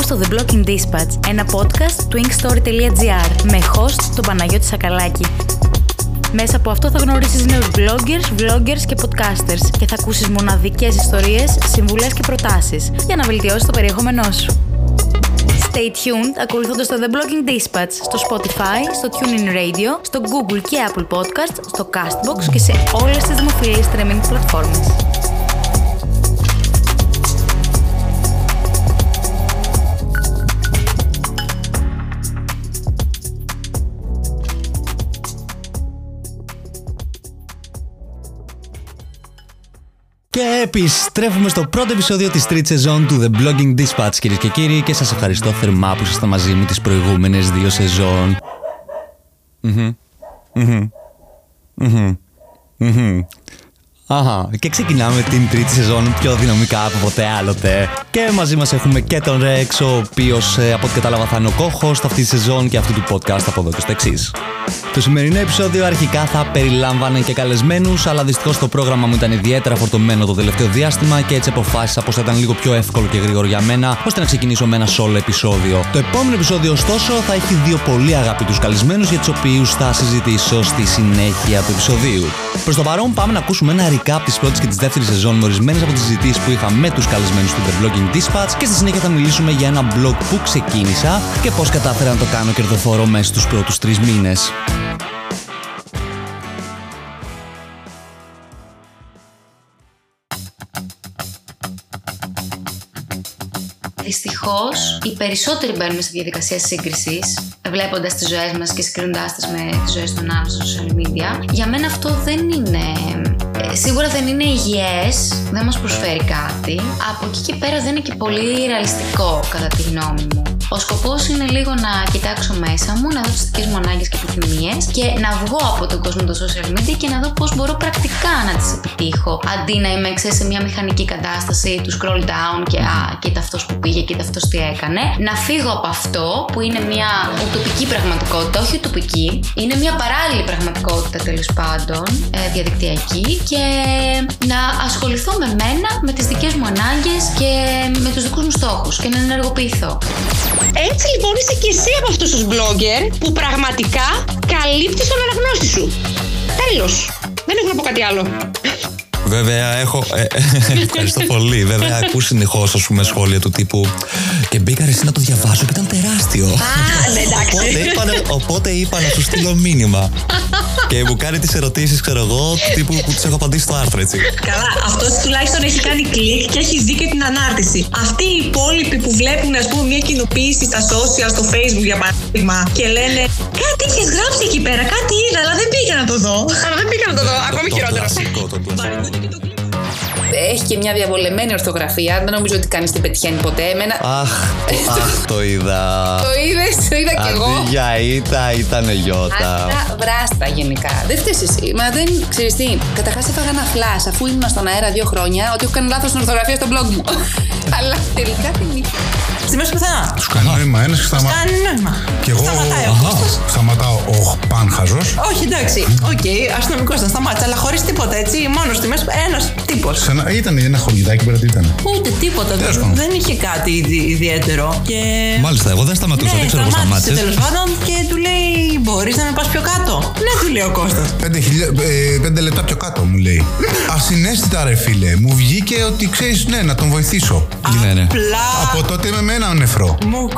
Ακούς το The Blocking Dispatch, ένα podcast του inkstory.gr με host τον Παναγιώτη Σακαλάκη. Μέσα από αυτό θα γνωρίσεις νέους bloggers, vloggers και podcasters και θα ακούσεις μοναδικές ιστορίες, συμβουλές και προτάσεις για να βελτιώσεις το περιεχόμενό σου. Stay tuned ακολουθώντας το The Blogging Dispatch στο Spotify, στο TuneIn Radio, στο Google και Apple Podcasts, στο Castbox και σε όλες τις δημοφιλείς streaming πλατφόρμες. Και επιστρέφουμε στο πρώτο επεισόδιο της τρίτης σεζόν του The Blogging Dispatch κυρίες και κύριοι και σας ευχαριστώ θερμά που ήσασταν μαζί μου τις προηγούμενες δύο σεζόν. Μμμ. Μμμ. Μμμ. Μμμ. Αχα. Και ξεκινάμε την τρίτη σεζόν πιο δυναμικά από ποτέ άλλοτε. Και μαζί μας έχουμε και τον Ρεξ, ο οποίος ε, από ό,τι κατάλαβα θα είναι ο κόχος αυτή τη σεζόν και αυτού του podcast από εδώ και στο εξής. Το σημερινό επεισόδιο αρχικά θα περιλάμβανε και καλεσμένους, αλλά δυστυχώς το πρόγραμμα μου ήταν ιδιαίτερα φορτωμένο το τελευταίο διάστημα και έτσι αποφάσισα πως θα ήταν λίγο πιο εύκολο και γρήγορο για μένα, ώστε να ξεκινήσω με ένα solo επεισόδιο. Το επόμενο επεισόδιο, ωστόσο, θα έχει δύο πολύ αγαπητούς καλεσμένους για τους οποίους θα συζητήσω στη συνέχεια του επεισοδίου. Προς το παρόν, πάμε να ακούσουμε ένα recap της πρώτης και της δεύτερης σεζόν με ορισμένες από τις συζητήσεις που είχα με τους καλεσμένους του The Blogging Dispatch και στη συνέχεια θα μιλήσουμε για ένα blog που ξεκίνησα και πώς κατάφερα να το κάνω κερδοφόρο μέσα στους πρώτους τρεις μήνες. Δυστυχώς, οι περισσότεροι μπαίνουν σε διαδικασία σύγκρισης, βλέποντας τις ζωές μας και συγκρίνοντάς τις με τις ζωές των άλλων στα social media. Για μένα αυτό δεν είναι. ε, Σίγουρα δεν είναι υγιές, δεν μας προσφέρει κάτι. Από εκεί και πέρα δεν είναι και πολύ ρεαλιστικό κατά τη γνώμη μου. Ο σκοπός είναι λίγο να κοιτάξω μέσα μου, να δω τις δικές μου ανάγκες και επιθυμίες και να βγω από τον κόσμο των social media και να δω πώς μπορώ πρακτικά να τις επιτύχω. Αντί να είμαι ξέρεις, σε μια μηχανική κατάσταση του scroll down και α, κοίτα αυτός που πήγε, κοίτα αυτός τι έκανε. Να φύγω από αυτό που είναι μια ουτοπική πραγματικότητα, όχι ουτοπική, είναι μια παράλληλη πραγματικότητα τέλος πάντων, ε, διαδικτυακή και να ασχοληθώ με μένα, με τις δικές μου ανάγκες και με τους δικούς μου στόχους και να ενεργοποιηθώ. Έτσι λοιπόν είσαι και εσύ από αυτούς τους blogger που πραγματικά καλύπτεις τον αναγνώστη σου. Τέλος. Δεν έχω να πω κάτι άλλο. Βέβαια, έχω. ε, ευχαριστώ πολύ. Βέβαια, ακούς συνεχώς σχόλια του τύπου. Και μπήκα ρε, εσύ να το διαβάσω και ήταν τεράστιο. Α, ναι, εντάξει. Οπότε είπα, να- οπότε είπα να σου στείλω μήνυμα. και μου κάνει τις ερωτήσεις, ξέρω εγώ, του τύπου που τι έχω απαντήσει στο άρθρο, έτσι. Καλά, αυτός τουλάχιστον έχει κάνει κλικ και έχει δει και την ανάρτηση. Αυτοί οι υπόλοιποι που βλέπουν, ας πούμε, μια κοινοποίηση στα social, στο facebook για παράδειγμα, και λένε Κάτι είχες γράψει εκεί πέρα, κάτι είδα, αλλά δεν πήγα να το δω. Αλλά δεν πήγα να το δω, ακόμη το χειρότερο. κλασικό, το κλασικό. Έχει και μια διαβολεμένη ορθογραφία. Δεν νομίζω ότι κανείς την πετυχαίνει ποτέ. Εμένα. Αχ, το, αχ, το είδα. Το είδε, το είδα κι εγώ. Αντί για ήττα ήταν γιώτα. Αυτά βράστα γενικά. Δεν φταίεις εσύ. Μα δεν ξέρεις τι. Καταρχάς έφαγα ένα φλα αφού ήμουν στον αέρα δύο χρόνια ότι έχω κάνει λάθος στην ορθογραφία στο blog μου. Αλλά τελικά την είχα. Στη μέση τους πουθενά. Σου κάνει νόημα ένας και σταμα... Κάνει νόημα. Και εγώ Σταματάει ο Αχα. Κώστας. σταματάω ο πάνχαζος. Όχι, εντάξει. Οκ, αστυνομικός να σταμάτησε, αλλά χωρίς τίποτα έτσι. Μόνος στη μέση. Ένας τύπος. Ένα... Ήταν ένα χορηγιδάκι πέρα τι ήταν. Ούτε τίποτα. Τέλος Δεν, πάντων. δεν είχε κάτι ιδι- ιδιαίτερο. Και. Μάλιστα, εγώ δεν σταματούσα, Ναι, δεν ξέρω πώς σταμάτησε σταμάτησες. τέλος πάντων και του λέει: Μπορείς να με πας πιο κάτω; Ναι, του λέει ο Κώστας. Πέντε, χιλιά... ε, πέντε λεπτά πιο κάτω μου λέει. Ασυναίσθητα ρε φίλε. Μου βγήκε ότι ξέρεις, ναι, να τον βοηθήσω. Ναι, ναι. Απλά. Από τότε είμαι με ένα νεφρό. Μου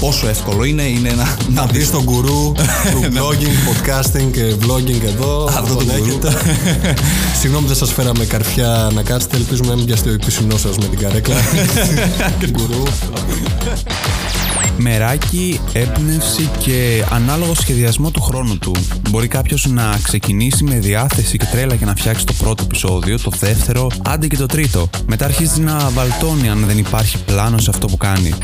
κο... Πόσο εύκολο είναι, είναι να, να Να δεις τον γκουρού του blogging, podcasting και vlogging εδώ. Αυτό το τον γκουρού. έχετε. Συγγνώμη, δεν σας φέραμε καρφιά να κάτσετε. Ελπίζουμε να μην πιαστεί ο πισινό σας με την καρέκλα. γκουρού. Μεράκι, έμπνευση και ανάλογο σχεδιασμό του χρόνου του. Μπορεί κάποιος να ξεκινήσει με διάθεση και τρέλα για να φτιάξει το πρώτο επεισόδιο, το δεύτερο, άντε και το τρίτο. Μετά αρχίζει να βαλτώνει αν δεν υπάρχει πλάνο σε αυτό που κάνει.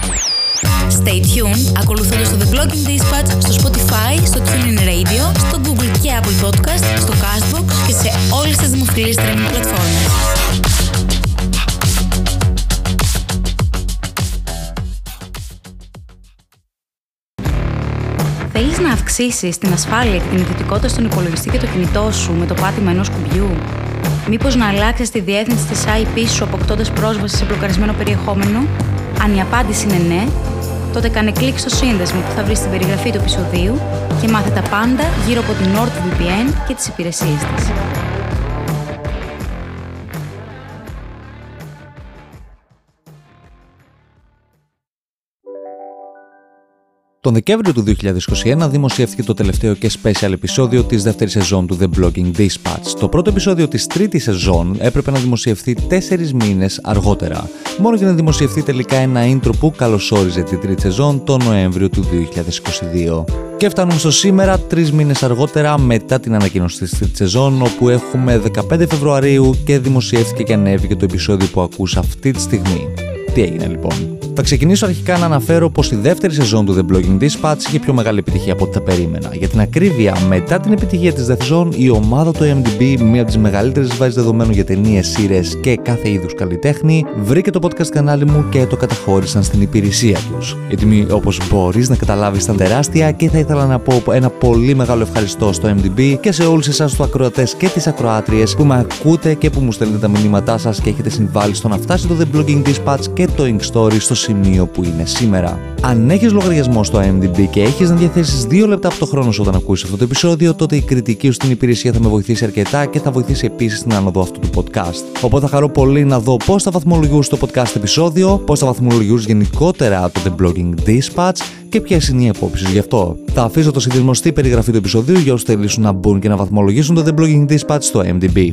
Stay tuned ακολουθώντας το The Blogging Dispatch στο Spotify, στο TuneIn Radio, στο Google και Apple Podcast, στο Castbox και σε όλες τις δημοφιλείς streaming πλατφόρμες. Θέλεις να αυξήσεις την ασφάλεια και την ιδιωτικότητα στον υπολογιστή και το κινητό σου με το πάτημα ενός κουμπιού; Μήπως να αλλάξεις τη διεύθυνση της IP σου αποκτώντας πρόσβαση σε μπλοκαρισμένο περιεχόμενο; Αν η απάντηση είναι ναι, τότε κάνε κλικ στο σύνδεσμο που θα βρεις στην περιγραφή του επεισοδίου και μάθε τα πάντα γύρω από την NordVPN και τις υπηρεσίες της. Τον Δεκέμβριο του 2021 δημοσιεύτηκε το τελευταίο και special επεισόδιο της δεύτερης σεζόν του The Blogging Dispatch. Το πρώτο επεισόδιο της τρίτης σεζόν έπρεπε να δημοσιευθεί τέσσερις μήνες αργότερα, μόνο για να δημοσιευθεί τελικά ένα intro που καλωσόριζε την τρίτη σεζόν τον Νοέμβριο του 2022. Και φτάνουμε στο σήμερα, τρεις μήνες αργότερα μετά την ανακοίνωση της τρίτη σεζόν, όπου έχουμε 15 Φεβρουαρίου και δημοσιεύτηκε και ανέβηκε το επεισόδιο που ακούς αυτή τη στιγμή. Τι έγινε λοιπόν; Θα ξεκινήσω αρχικά να αναφέρω πως η δεύτερη σεζόν του The Blogging Dispatch είχε πιο μεγάλη επιτυχία από ό,τι θα περίμενα. Για την ακρίβεια, μετά την επιτυχία της δεύτερη σεζόν, η ομάδα του MDB, μία από τις μεγαλύτερες βάσεις δεδομένων για ταινίες, σειρές και κάθε είδους καλλιτέχνη, βρήκε το podcast κανάλι μου και το καταχώρησαν στην υπηρεσία τους. Η τιμή, όπως μπορείς να καταλάβεις, ήταν τεράστια και θα ήθελα να πω ένα πολύ μεγάλο ευχαριστώ στο MDB και σε όλους εσάς τους ακροατές και τις ακροάτριες που με ακούτε και που μου στέλνετε τα μηνύματά σας και έχετε συμβάλει στο να φτάσει το The Blogging Dispatch και το Ink Story στο σημείο που είναι σήμερα. Αν έχεις λογαριασμό στο IMDb και έχεις να διαθέσεις 2 λεπτά από το χρόνο σου όταν ακούσεις αυτό το επεισόδιο, τότε η κριτική σου στην υπηρεσία θα με βοηθήσει αρκετά και θα βοηθήσει επίσης στην άνοδο αυτού του podcast. Οπότε θα χαρώ πολύ να δω πώς θα βαθμολογούσε το podcast επεισόδιο, πώς θα βαθμολογούσε γενικότερα το The Blogging Dispatch και ποιες είναι οι απόψεις γι' αυτό. Θα αφήσω το συνδυασμό στη περιγραφή του επεισοδίου για όσους θελήσουν να μπουν και να βαθμολογήσουν το The Blogging Dispatch στο MDB.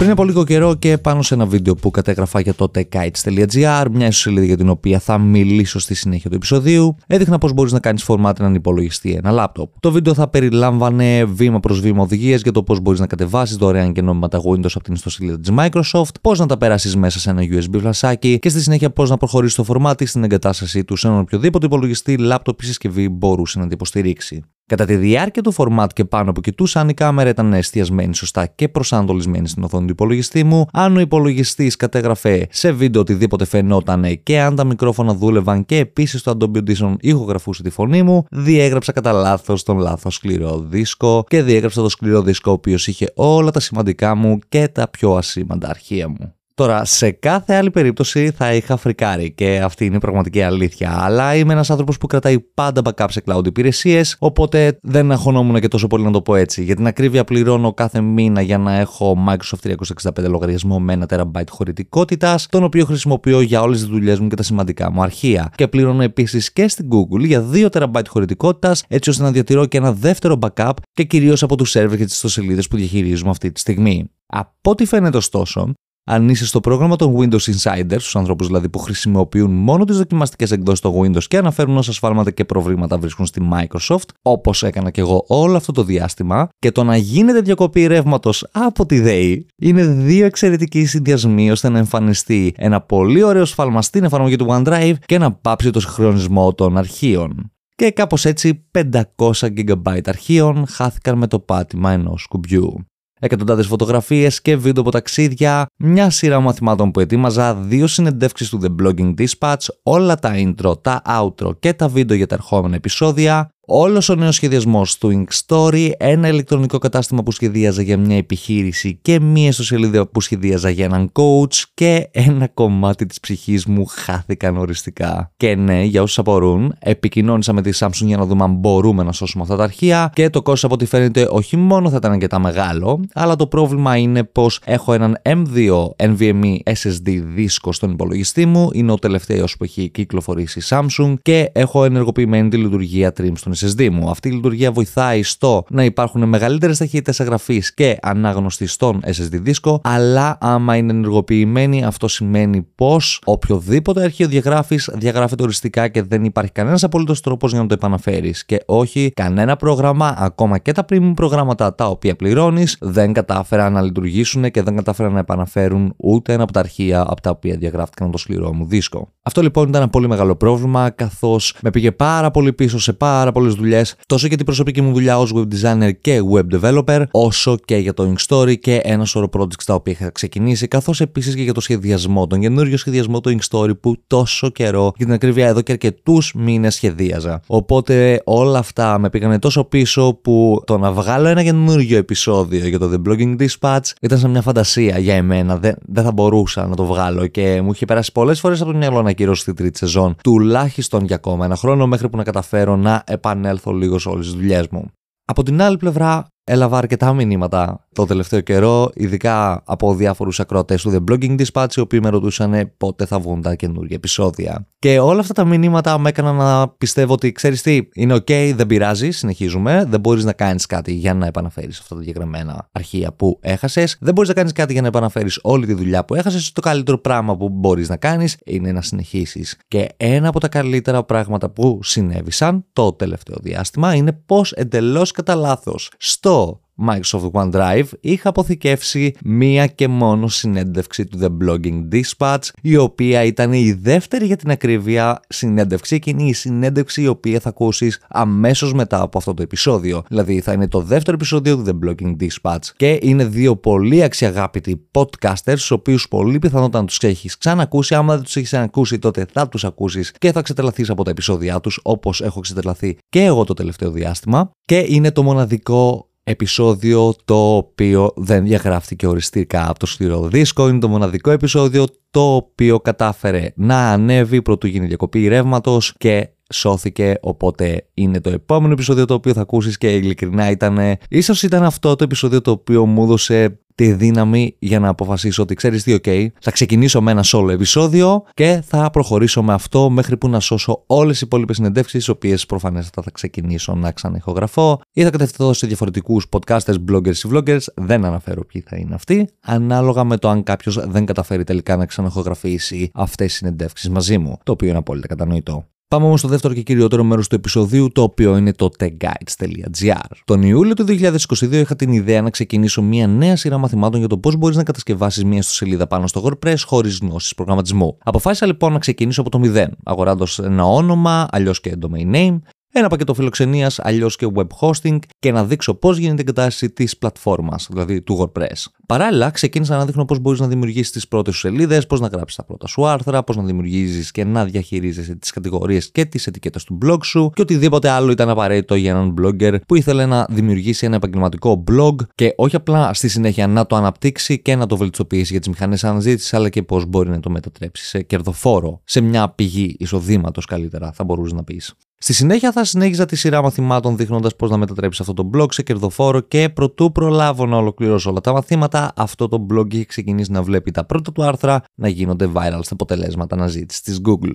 Πριν από λίγο καιρό και πάνω σε ένα βίντεο που κατέγραφα για το techites.gr, μια ιστοσελίδα για την οποία θα μιλήσω στη συνέχεια του επεισοδίου, έδειχνα πώς μπορείς να κάνεις format έναν υπολογιστή ένα λάπτοπ. Το βίντεο θα περιλάμβανε βήμα προς βήμα οδηγίες για το πώς μπορείς να κατεβάσεις δωρεάν και νόμιμα τα Windows από την ιστοσελίδα της Microsoft, πώς να τα περάσεις μέσα σε ένα USB φλασάκι και στη συνέχεια πώς να προχωρήσεις το format στην εγκατάστασή τους σε έναν οποιοδήποτε υπολογιστή, λάπτοπ ή συσκευή μπορούσε να την υποστηρίξει. Κατά τη διάρκεια του format και πάνω που κοιτούσα, αν η κάμερα ήταν εστιασμένη σωστά και προσανατολισμένη στην οθόνη του υπολογιστή μου, αν ο υπολογιστής κατέγραφε σε βίντεο οτιδήποτε φαινόταν και αν τα μικρόφωνα δούλευαν και επίσης το Adobe Audition ηχογραφούσε τη φωνή μου, διέγραψα κατά λάθος τον λάθος σκληρό δίσκο και διέγραψα το σκληρό δίσκο ο οποίος είχε όλα τα σημαντικά μου και τα πιο ασήμαντα αρχεία μου. Τώρα, σε κάθε άλλη περίπτωση θα είχα φρικάρει και αυτή είναι η πραγματική αλήθεια. Αλλά είμαι ένας άνθρωπος που κρατάει πάντα backup σε cloud υπηρεσίες, οπότε δεν αγχωνόμουν και τόσο πολύ να το πω έτσι. Για την ακρίβεια, πληρώνω κάθε μήνα για να έχω Microsoft 365 λογαριασμό με 1 TB χωρητικότητας, τον οποίο χρησιμοποιώ για όλες τις δουλειές μου και τα σημαντικά μου αρχεία. Και πληρώνω επίσης και στην Google για 2 TB χωρητικότητας, έτσι ώστε να διατηρώ και ένα δεύτερο backup και κυρίως από τους server και τις ιστοσελίδες που διαχειρίζουμε αυτή τη στιγμή. Από ό,τι φαίνεται ωστόσο, αν είσαι στο πρόγραμμα των Windows Insiders, τους ανθρώπους δηλαδή που χρησιμοποιούν μόνο τις δοκιμαστικές εκδόσεις των Windows και αναφέρουν όσα ασφάλματα και προβλήματα βρίσκουν στη Microsoft, όπως έκανα και εγώ όλο αυτό το διάστημα, και το να γίνεται διακοπή ρεύματος από τη ΔΕΗ, είναι δύο εξαιρετικοί συνδυασμοί ώστε να εμφανιστεί ένα πολύ ωραίο σφάλμα στην εφαρμογή του OneDrive και να πάψει το συγχρονισμό των αρχείων. Και κάπως έτσι 500 GB αρχείων χάθηκαν με το πάτημα ενός κουμπιού εκατοντάδες φωτογραφίες και βίντεο από ταξίδια, μια σειρά μαθημάτων που ετοίμαζα, δύο συνεντεύξεις του The Blogging Dispatch, όλα τα intro, τα outro και τα βίντεο για τα ερχόμενα επεισόδια, Όλος ο νέος σχεδιασμός του Ink Story, ένα ηλεκτρονικό κατάστημα που σχεδίαζα για μια επιχείρηση και μία ιστοσελίδα που σχεδίαζα για έναν coach και ένα κομμάτι της ψυχής μου χάθηκαν οριστικά. Και ναι, για όσους απορούν, επικοινώνησα με τη Samsung για να δούμε αν μπορούμε να σώσουμε αυτά τα αρχεία και το κόστος από ό,τι φαίνεται όχι μόνο θα ήταν αρκετά μεγάλο, αλλά το πρόβλημα είναι πως έχω έναν M2 NVMe SSD δίσκο στον υπολογιστή μου, είναι ο τελευταίος που έχει κυκλοφορήσει η Samsung και έχω ενεργοποιημένη τη λειτουργία Trim στον SSD μου. Αυτή η λειτουργία βοηθάει στο να υπάρχουν μεγαλύτερες ταχύτητες εγγραφής και ανάγνωστη στον SSD δίσκο, αλλά άμα είναι ενεργοποιημένη, αυτό σημαίνει πως οποιοδήποτε αρχείο διαγράφεις, διαγράφεται οριστικά και δεν υπάρχει κανένας απολύτως τρόπος για να το επαναφέρεις. Και όχι, κανένα πρόγραμμα, ακόμα και τα premium προγράμματα τα οποία πληρώνεις, δεν κατάφεραν να λειτουργήσουν και δεν κατάφεραν να επαναφέρουν ούτε ένα από τα αρχεία από τα οποία διαγράφτηκαν το σκληρό μου δίσκο. Αυτό λοιπόν ήταν ένα πολύ μεγάλο πρόβλημα, καθώς με πήγε πάρα πολύ πίσω σε πάρα πολλές δουλειές, τόσο για την προσωπική μου δουλειά ως web designer και web developer, όσο και για το Inkstory και ένα σωρό projects τα οποία είχα ξεκινήσει, καθώς επίσης και για το σχεδιασμό, τον καινούριο σχεδιασμό του Inkstory που τόσο καιρό, για την ακρίβεια εδώ και αρκετούς μήνες σχεδίαζα. Οπότε όλα αυτά με πήγανε τόσο πίσω που το να βγάλω ένα καινούριο επεισόδιο για το The Blogging Dispatch ήταν σαν μια φαντασία για εμένα. Δεν, δεν θα μπορούσα να το βγάλω και μου είχε περάσει πολλές φορές από το μυαλό να κυρώσω τη τρίτη σεζόν, τουλάχιστον για ακόμα ένα χρόνο μέχρι που να καταφέρω να επανέλθω λίγο σε όλες τις δουλειές μου. Από την άλλη πλευρά, έλαβα αρκετά μηνύματα το τελευταίο καιρό, ειδικά από διάφορους ακροατές του The Blogging Dispatch, οι οποίοι με ρωτούσαν πότε θα βγουν τα καινούργια επεισόδια. Και όλα αυτά τα μηνύματα με έκαναν να πιστεύω ότι ξέρεις τι, είναι OK, δεν πειράζει, συνεχίζουμε. Δεν μπορείς να κάνεις κάτι για να επαναφέρεις αυτά τα διακριμένα αρχεία που έχασες. Δεν μπορείς να κάνεις κάτι για να επαναφέρεις όλη τη δουλειά που έχασες. Το καλύτερο πράγμα που μπορείς να κάνεις είναι να συνεχίσεις. Και ένα από τα καλύτερα πράγματα που συνέβησαν το τελευταίο διάστημα είναι πω εντελώς κατά λάθος στο Microsoft OneDrive είχα αποθηκεύσει μία και μόνο συνέντευξη του The Blogging Dispatch η οποία ήταν η δεύτερη για την ακρίβεια συνέντευξη και είναι η συνέντευξη η οποία θα ακούσεις αμέσως μετά από αυτό το επεισόδιο. Δηλαδή θα είναι το δεύτερο επεισόδιο του The Blogging Dispatch και είναι δύο πολύ αξιαγάπητοι podcasters στους οποίους πολύ πιθανότατα τους έχεις ξανακούσει άμα δεν τους έχεις ξανακούσει τότε θα τους ακούσεις και θα ξετελαθείς από τα επεισόδια τους όπως έχω ξετελαθεί και εγώ το τελευταίο διάστημα και είναι το μοναδικό επεισόδιο το οποίο δεν διαγράφτηκε οριστικά από το σκληρό δίσκο. Είναι το μοναδικό επεισόδιο το οποίο κατάφερε να ανέβει πρωτού γίνει διακοπή ρεύματος και σώθηκε οπότε είναι το επόμενο επεισόδιο το οποίο θα ακούσεις και ειλικρινά ήταν ίσως ήταν αυτό το επεισόδιο το οποίο μου έδωσε τη δύναμη για να αποφασίσω ότι ξέρεις τι, ok, θα ξεκινήσω με ένα solo επεισόδιο και θα προχωρήσω με αυτό μέχρι που να σώσω όλες οι υπόλοιπες συνεντεύξεις, τις οποίες προφανέστατα θα ξεκινήσω να ξαναεχογραφώ ή θα κατευθυνθώ σε διαφορετικούς podcasters, bloggers ή vloggers, δεν αναφέρω ποιοι θα είναι αυτοί, ανάλογα με το αν κάποιος δεν καταφέρει τελικά να ξαναεχογραφήσει αυτές τις συνεντεύξεις μαζί μου, το οποίο είναι απόλυτα κατανοητό. Πάμε όμως στο δεύτερο και κυριότερο μέρος του επεισοδίου, το οποίο είναι το techguides.gr. Τον Ιούλιο του 2022 είχα την ιδέα να ξεκινήσω μια νέα σειρά μαθημάτων για το πώς μπορείς να κατασκευάσεις μια ιστοσελίδα πάνω στο WordPress χωρίς γνώσεις προγραμματισμού. Αποφάσισα λοιπόν να ξεκινήσω από το μηδέν, αγοράζοντας ένα όνομα, αλλιώς και domain name, ένα πακέτο φιλοξενίας, αλλιώς και web hosting και να δείξω πώς γίνεται η εγκατάσταση της πλατφόρμας, δηλαδή του WordPress. Παράλληλα, ξεκίνησα να δείχνω πώς μπορείς να δημιουργήσεις τις πρώτες σου σελίδες, πώς να γράψεις τα πρώτα σου άρθρα, πώς να δημιουργήσεις και να διαχειρίζεσαι τις κατηγορίες και τις ετικέτες του blog σου και οτιδήποτε άλλο ήταν απαραίτητο για έναν blogger που ήθελε να δημιουργήσει ένα επαγγελματικό blog και όχι απλά στη συνέχεια να το αναπτύξει και να το βελτιστοποιήσει για τις μηχανές αναζήτησης, αλλά και πώς μπορεί να το μετατρέψει σε κερδοφόρο, σε μια πηγή εισοδήματος καλύτερα, θα μπορούσες να πεις. Στη συνέχεια θα συνέχιζα τη σειρά μαθημάτων δείχνοντας πώς να μετατρέψεις αυτό το blog σε κερδοφόρο και προτού προλάβω να ολοκληρώσω όλα τα μαθήματα, αυτό το blog είχε ξεκινήσει να βλέπει τα πρώτα του άρθρα να γίνονται viral στα αποτελέσματα αναζήτησης της Google.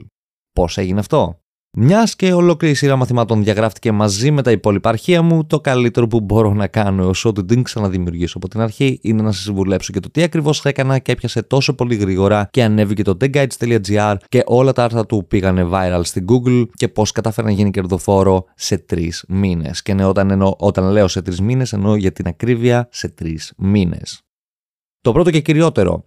Πώς έγινε αυτό; Μιας και ολόκληρη σειρά μαθημάτων διαγράφτηκε μαζί με τα υπόλοιπα αρχεία μου, το καλύτερο που μπορώ να κάνω έως ότι την ξαναδημιουργήσω από την αρχή είναι να σα συμβουλέψω και το τι ακριβώς έκανα και έπιασε τόσο πολύ γρήγορα και ανέβηκε το techguides.gr και όλα τα άρθρα του πήγανε viral στην Google και πώς κατάφερα να γίνει κερδοφόρο σε τρεις μήνες. Και ναι, όταν, εννοώ, όταν λέω σε τρεις μήνες, εννοώ για την ακρίβεια σε τρεις μήνες. Το πρώτο και κυριότερο,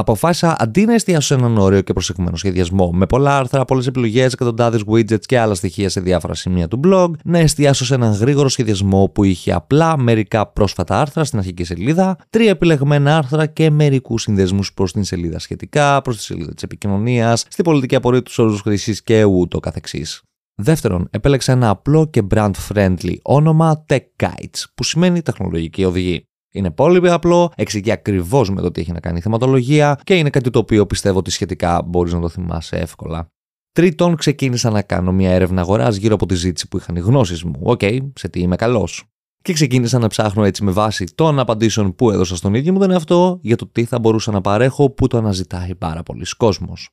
Αποφάσισα αντί να εστιάσω σε έναν ωραίο και προσεγμένο σχεδιασμό με πολλά άρθρα, πολλές επιλογές, εκατοντάδες widgets και άλλα στοιχεία σε διάφορα σημεία του blog, να εστιάσω σε έναν γρήγορο σχεδιασμό που είχε απλά μερικά πρόσφατα άρθρα στην αρχική σελίδα, τρία επιλεγμένα άρθρα και μερικούς συνδέσμους προς την σελίδα σχετικά, προς τη σελίδα της επικοινωνίας, στην πολιτική απορία τους όρους χρήσης και ούτω καθεξής. Δεύτερον, επέλεξα ένα απλό και brand friendly όνομα Tech Guides, που σημαίνει τεχνολογικοί οδηγοί. Είναι πολύ απλό, εξηγεί ακριβώς με το τι έχει να κάνει η θεματολογία και είναι κάτι το οποίο πιστεύω ότι σχετικά μπορείς να το θυμάσαι εύκολα. Τρίτον, ξεκίνησα να κάνω μια έρευνα αγοράς γύρω από τη ζήτηση που είχαν οι γνώσεις μου. OK, okay, σε τι είμαι καλός. Και ξεκίνησα να ψάχνω έτσι με βάση των απαντήσεων που έδωσα στον ίδιο μου τον εαυτό για το τι θα μπορούσα να παρέχω που το αναζητάει πάρα πολλοί κόσμος.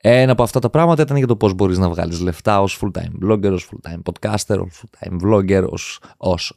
Ένα από αυτά τα πράγματα ήταν για το πώς μπορείς να βγάλεις λεφτά ως full-time blogger, ως full-time podcaster, ως full-time vlogger, ως,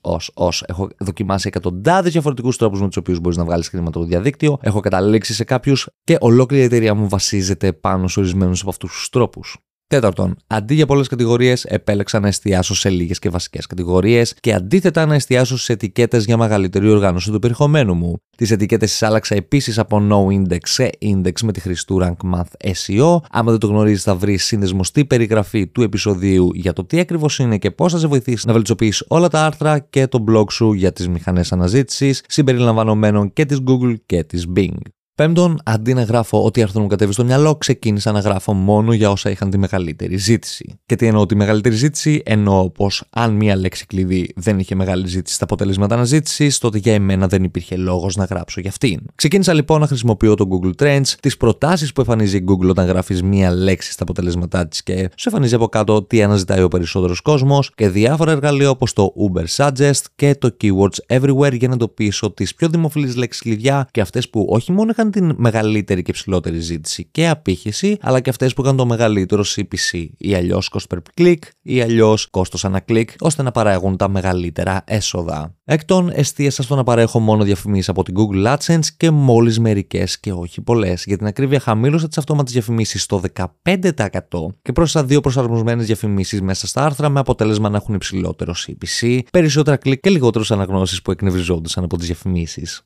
ως, ως. Έχω δοκιμάσει εκατοντάδες διαφορετικούς τρόπους με τους οποίους μπορείς να βγάλεις χρήματα στο διαδίκτυο. Έχω καταλήξει σε κάποιους και ολόκληρη η εταιρεία μου βασίζεται πάνω σε ορισμένους από αυτούς τους τρόπους. Τέταρτον, αντί για πολλές κατηγορίες, επέλεξα να εστιάσω σε λίγες και βασικές κατηγορίες και αντίθετα να εστιάσω σε ετικέτες για μεγαλύτερη οργάνωση του περιεχομένου μου. Τις ετικέτες τις άλλαξα επίσης από no index σε index με τη χρήση του Rank Math SEO. Άμα δεν το γνωρίζεις, θα βρεις σύνδεσμο στη περιγραφή του επεισοδίου για το τι ακριβώς είναι και πώς θα σε βοηθήσει να βελτιστοποιήσει όλα τα άρθρα και το blog σου για τις μηχανές αναζήτησης, συμπεριλαμβανομένων και της Google και της Bing. Πέμπτον, αντί να γράφω ό,τι άρθρο μου κατέβει στο μυαλό, ξεκίνησα να γράφω μόνο για όσα είχαν τη μεγαλύτερη ζήτηση. Και τι εννοώ τη μεγαλύτερη ζήτηση, εννοώ πως αν μία λέξη κλειδί δεν είχε μεγάλη ζήτηση στα αποτελέσματα αναζήτησης, τότε για εμένα δεν υπήρχε λόγος να γράψω για αυτήν. Ξεκίνησα λοιπόν να χρησιμοποιώ το Google Trends, τις προτάσεις που εμφανίζει η Google όταν γράφεις μία λέξη στα αποτελέσματά της και σου εμφανίζει από κάτω τι αναζητάει ο περισσότερος κόσμος και διάφορα εργαλεία όπως το Uber Suggest και το Keywords Everywhere για να εντοπίσω τις πιο δημοφιλείς λέξεις κλειδιά και αυτές που όχι μόνο είχαν την μεγαλύτερη και ψηλότερη ζήτηση και απήχηση, αλλά και αυτές που είχαν το μεγαλύτερο CPC ή αλλιώς cost per click ή αλλιώς κόστος ανά click, ώστε να παράγουν τα μεγαλύτερα έσοδα. Έκτον, εστίασα στο να παρέχω μόνο διαφημίσεις από την Google AdSense και μόλις μερικές και όχι πολλές. Για την ακρίβεια, χαμήλωσα τις αυτόματες διαφημίσεις στο 15% και πρόσθεσα δύο προσαρμοσμένες διαφημίσεις μέσα στα άρθρα με αποτέλεσμα να έχουν υψηλότερο CPC, περισσότερα κλικ και λιγότερου αναγνώσεις που εκνευριζόντουσαν από τις διαφημίσεις.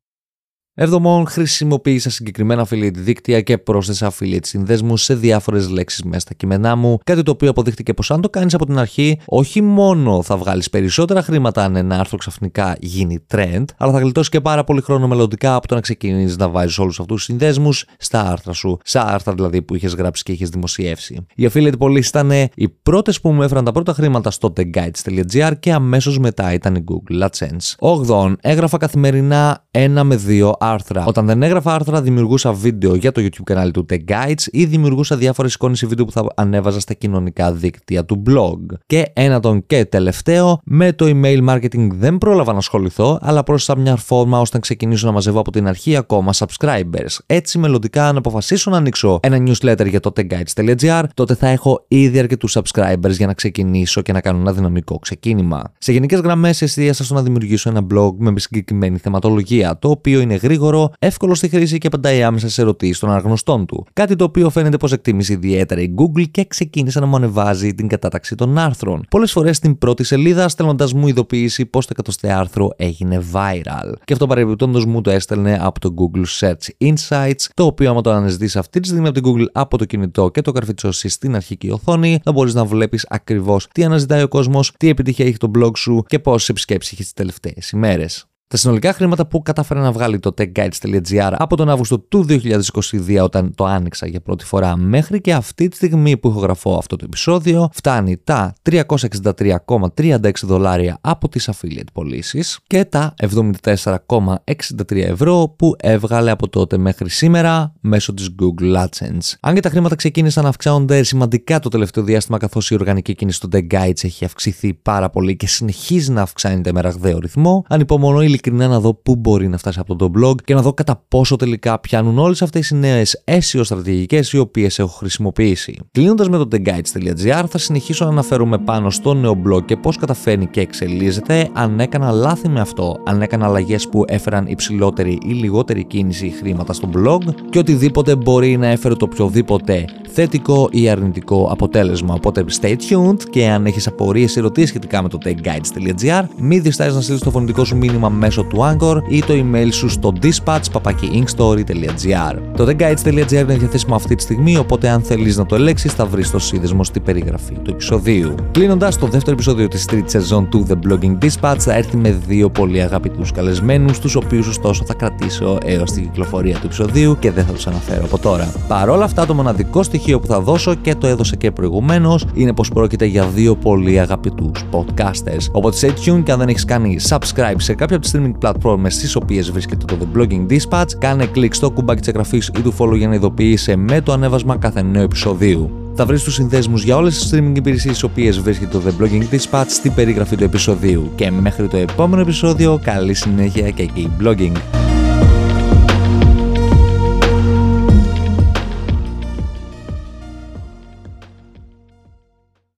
Εβδομόν, χρησιμοποίησα συγκεκριμένα affiliate δίκτυα και πρόσθεσα affiliate συνδέσμους σε διάφορες λέξεις μέσα στα κείμενά μου, κάτι το οποίο αποδείχτηκε πως αν το κάνεις από την αρχή, όχι μόνο θα βγάλεις περισσότερα χρήματα αν ένα άρθρο ξαφνικά γίνει trend, αλλά θα γλιτώσεις και πάρα πολύ χρόνο μελλοντικά από το να ξεκινήσεις να βάζεις όλους αυτούς τους συνδέσμους στα άρθρα σου, σε άρθρα δηλαδή που είχες γράψει και είχες δημοσιεύσει. Οι affiliate πωλήσει ήταν οι πρώτες που μου έφεραν τα πρώτα χρήματα στο theguides.gr και αμέσως μετά ήταν η Google AdSense. 8. Έγραφα καθημερινά ένα με δύο άρθρα. Όταν δεν έγραφα άρθρα, δημιουργούσα βίντεο για το YouTube κανάλι του Tech Guides ή δημιουργούσα διάφορες εικόνες ή βίντεο που θα ανέβαζα στα κοινωνικά δίκτυα του blog. Και ένα τον και τελευταίο, με το email marketing δεν πρόλαβα να ασχοληθώ, αλλά πρόσθεσα μια φόρμα ώστε να ξεκινήσω να μαζεύω από την αρχή ακόμα subscribers. Έτσι, μελλοντικά, αν αποφασίσω να ανοίξω ένα newsletter για το techguides.gr, τότε θα έχω ήδη αρκετούς subscribers για να ξεκινήσω και να κάνω ένα δυναμικό ξεκίνημα. Σε γενικές γραμμές, εστίασα στο να δημιουργήσω ένα blog με συγκεκριμένη θεματολογία, το οποίο είναι γρήγορο, εύκολο στη χρήση και απαντάει άμεσα σε ερωτήσεις των αναγνωστών του. Κάτι το οποίο φαίνεται πως εκτίμησε ιδιαίτερα η Google και ξεκίνησε να μου ανεβάζει την κατάταξη των άρθρων. Πολλές φορές στην πρώτη σελίδα στέλνοντας μου ειδοποίηση πως το εκατοστέ άρθρο έγινε viral. Και αυτό παρεμπιπτόντως μου το έστελνε από το Google Search Insights, το οποίο άμα το αναζητήσει αυτή τη στιγμή από την Google από το κινητό και το καρφιτσώσει στην αρχική οθόνη, θα μπορείς να βλέπεις ακριβώς τι αναζητάει ο κόσμος, τι επιτυχία έχει το blog σου και πόσε επισκέψει έχει τις τελευταίες ημέρες. Τα συνολικά χρήματα που κατάφερε να βγάλει το techguides.gr από τον Αύγουστο του 2022 όταν το άνοιξα για πρώτη φορά μέχρι και αυτή τη στιγμή που ηχογραφώ αυτό το επεισόδιο φτάνει τα 363,36 δολάρια από τις affiliate πωλήσεις και τα 74,63 ευρώ που έβγαλε από τότε μέχρι σήμερα μέσω της Google AdSense. Αν και τα χρήματα ξεκίνησαν να αυξάνονται σημαντικά το τελευταίο διάστημα καθώς η οργανική κίνηση του The Guides έχει αυξηθεί πάρα πολύ και συνεχίζει να αυξάνεται με ραγδαίο ρυθμό, ανυπομονώ ειλικρινά να δω πού μπορεί να φτάσει από το blog και να δω κατά πόσο τελικά πιάνουν όλες αυτές οι νέες SEO στρατηγικές οι οποίες έχω χρησιμοποιήσει. Κλείνοντας με το theguides.gr, θα συνεχίσω να αναφέρομαι πάνω στο νέο blog και πώς καταφέρνει και εξελίσσεται, αν έκανα λάθη με αυτό, αν έκανα αλλαγές που έφεραν υψηλότερη ή λιγότερη κίνηση χρήματα στο blog και οτιδήποτε μπορεί να έφερε το οποιοδήποτε θετικό ή αρνητικό αποτέλεσμα. Οπότε stay tuned και αν έχεις απορίες ή ερωτήσεις σχετικά με το theguides.gr, μην διστάζεις να στείλεις το φωνητικό σου μήνυμα μέσω του Anchor ή το email σου στο dispatch.inkstory.gr. Το theguides.gr είναι διαθέσιμο αυτή τη στιγμή, οπότε αν θέλεις να το ελέγξεις, θα βρεις το σύνδεσμο στην περιγραφή του επεισοδίου. Κλείνοντας, το δεύτερο επεισόδιο της τρίτης σεζόν του The Blogging Dispatch θα έρθει με δύο πολύ αγαπητούς καλεσμένους, τους οποίους ωστόσο θα κρατήσω έως την κυκλοφορία του επεισοδίου και δεν θα τους αναφέρω από τώρα. Παρ' όλα αυτά, το μοναδικό στοιχείο που θα δώσω και το έδωσα και προηγουμένως είναι πως πρόκειται για δύο πολύ αγαπητούς podcasters. Οπότε stay tuned και αν δεν έχεις κάνει subscribe σε κάποια από τις streaming platforms στις οποίες βρίσκεται το The Blogging Dispatch, κάνε κλικ στο κουμπάκι της εγγραφής ή του follow για να ειδοποιήσει με το ανέβασμα κάθε νέου επεισοδίου. Θα βρεις τους συνδέσμους για όλες τις streaming υπηρεσίες στις οποίες βρίσκεται το The Blogging Dispatch στην περιγραφή του επεισοδίου. Και μέχρι το επόμενο επεισόδιο, καλή συνέχεια και εκεί blogging.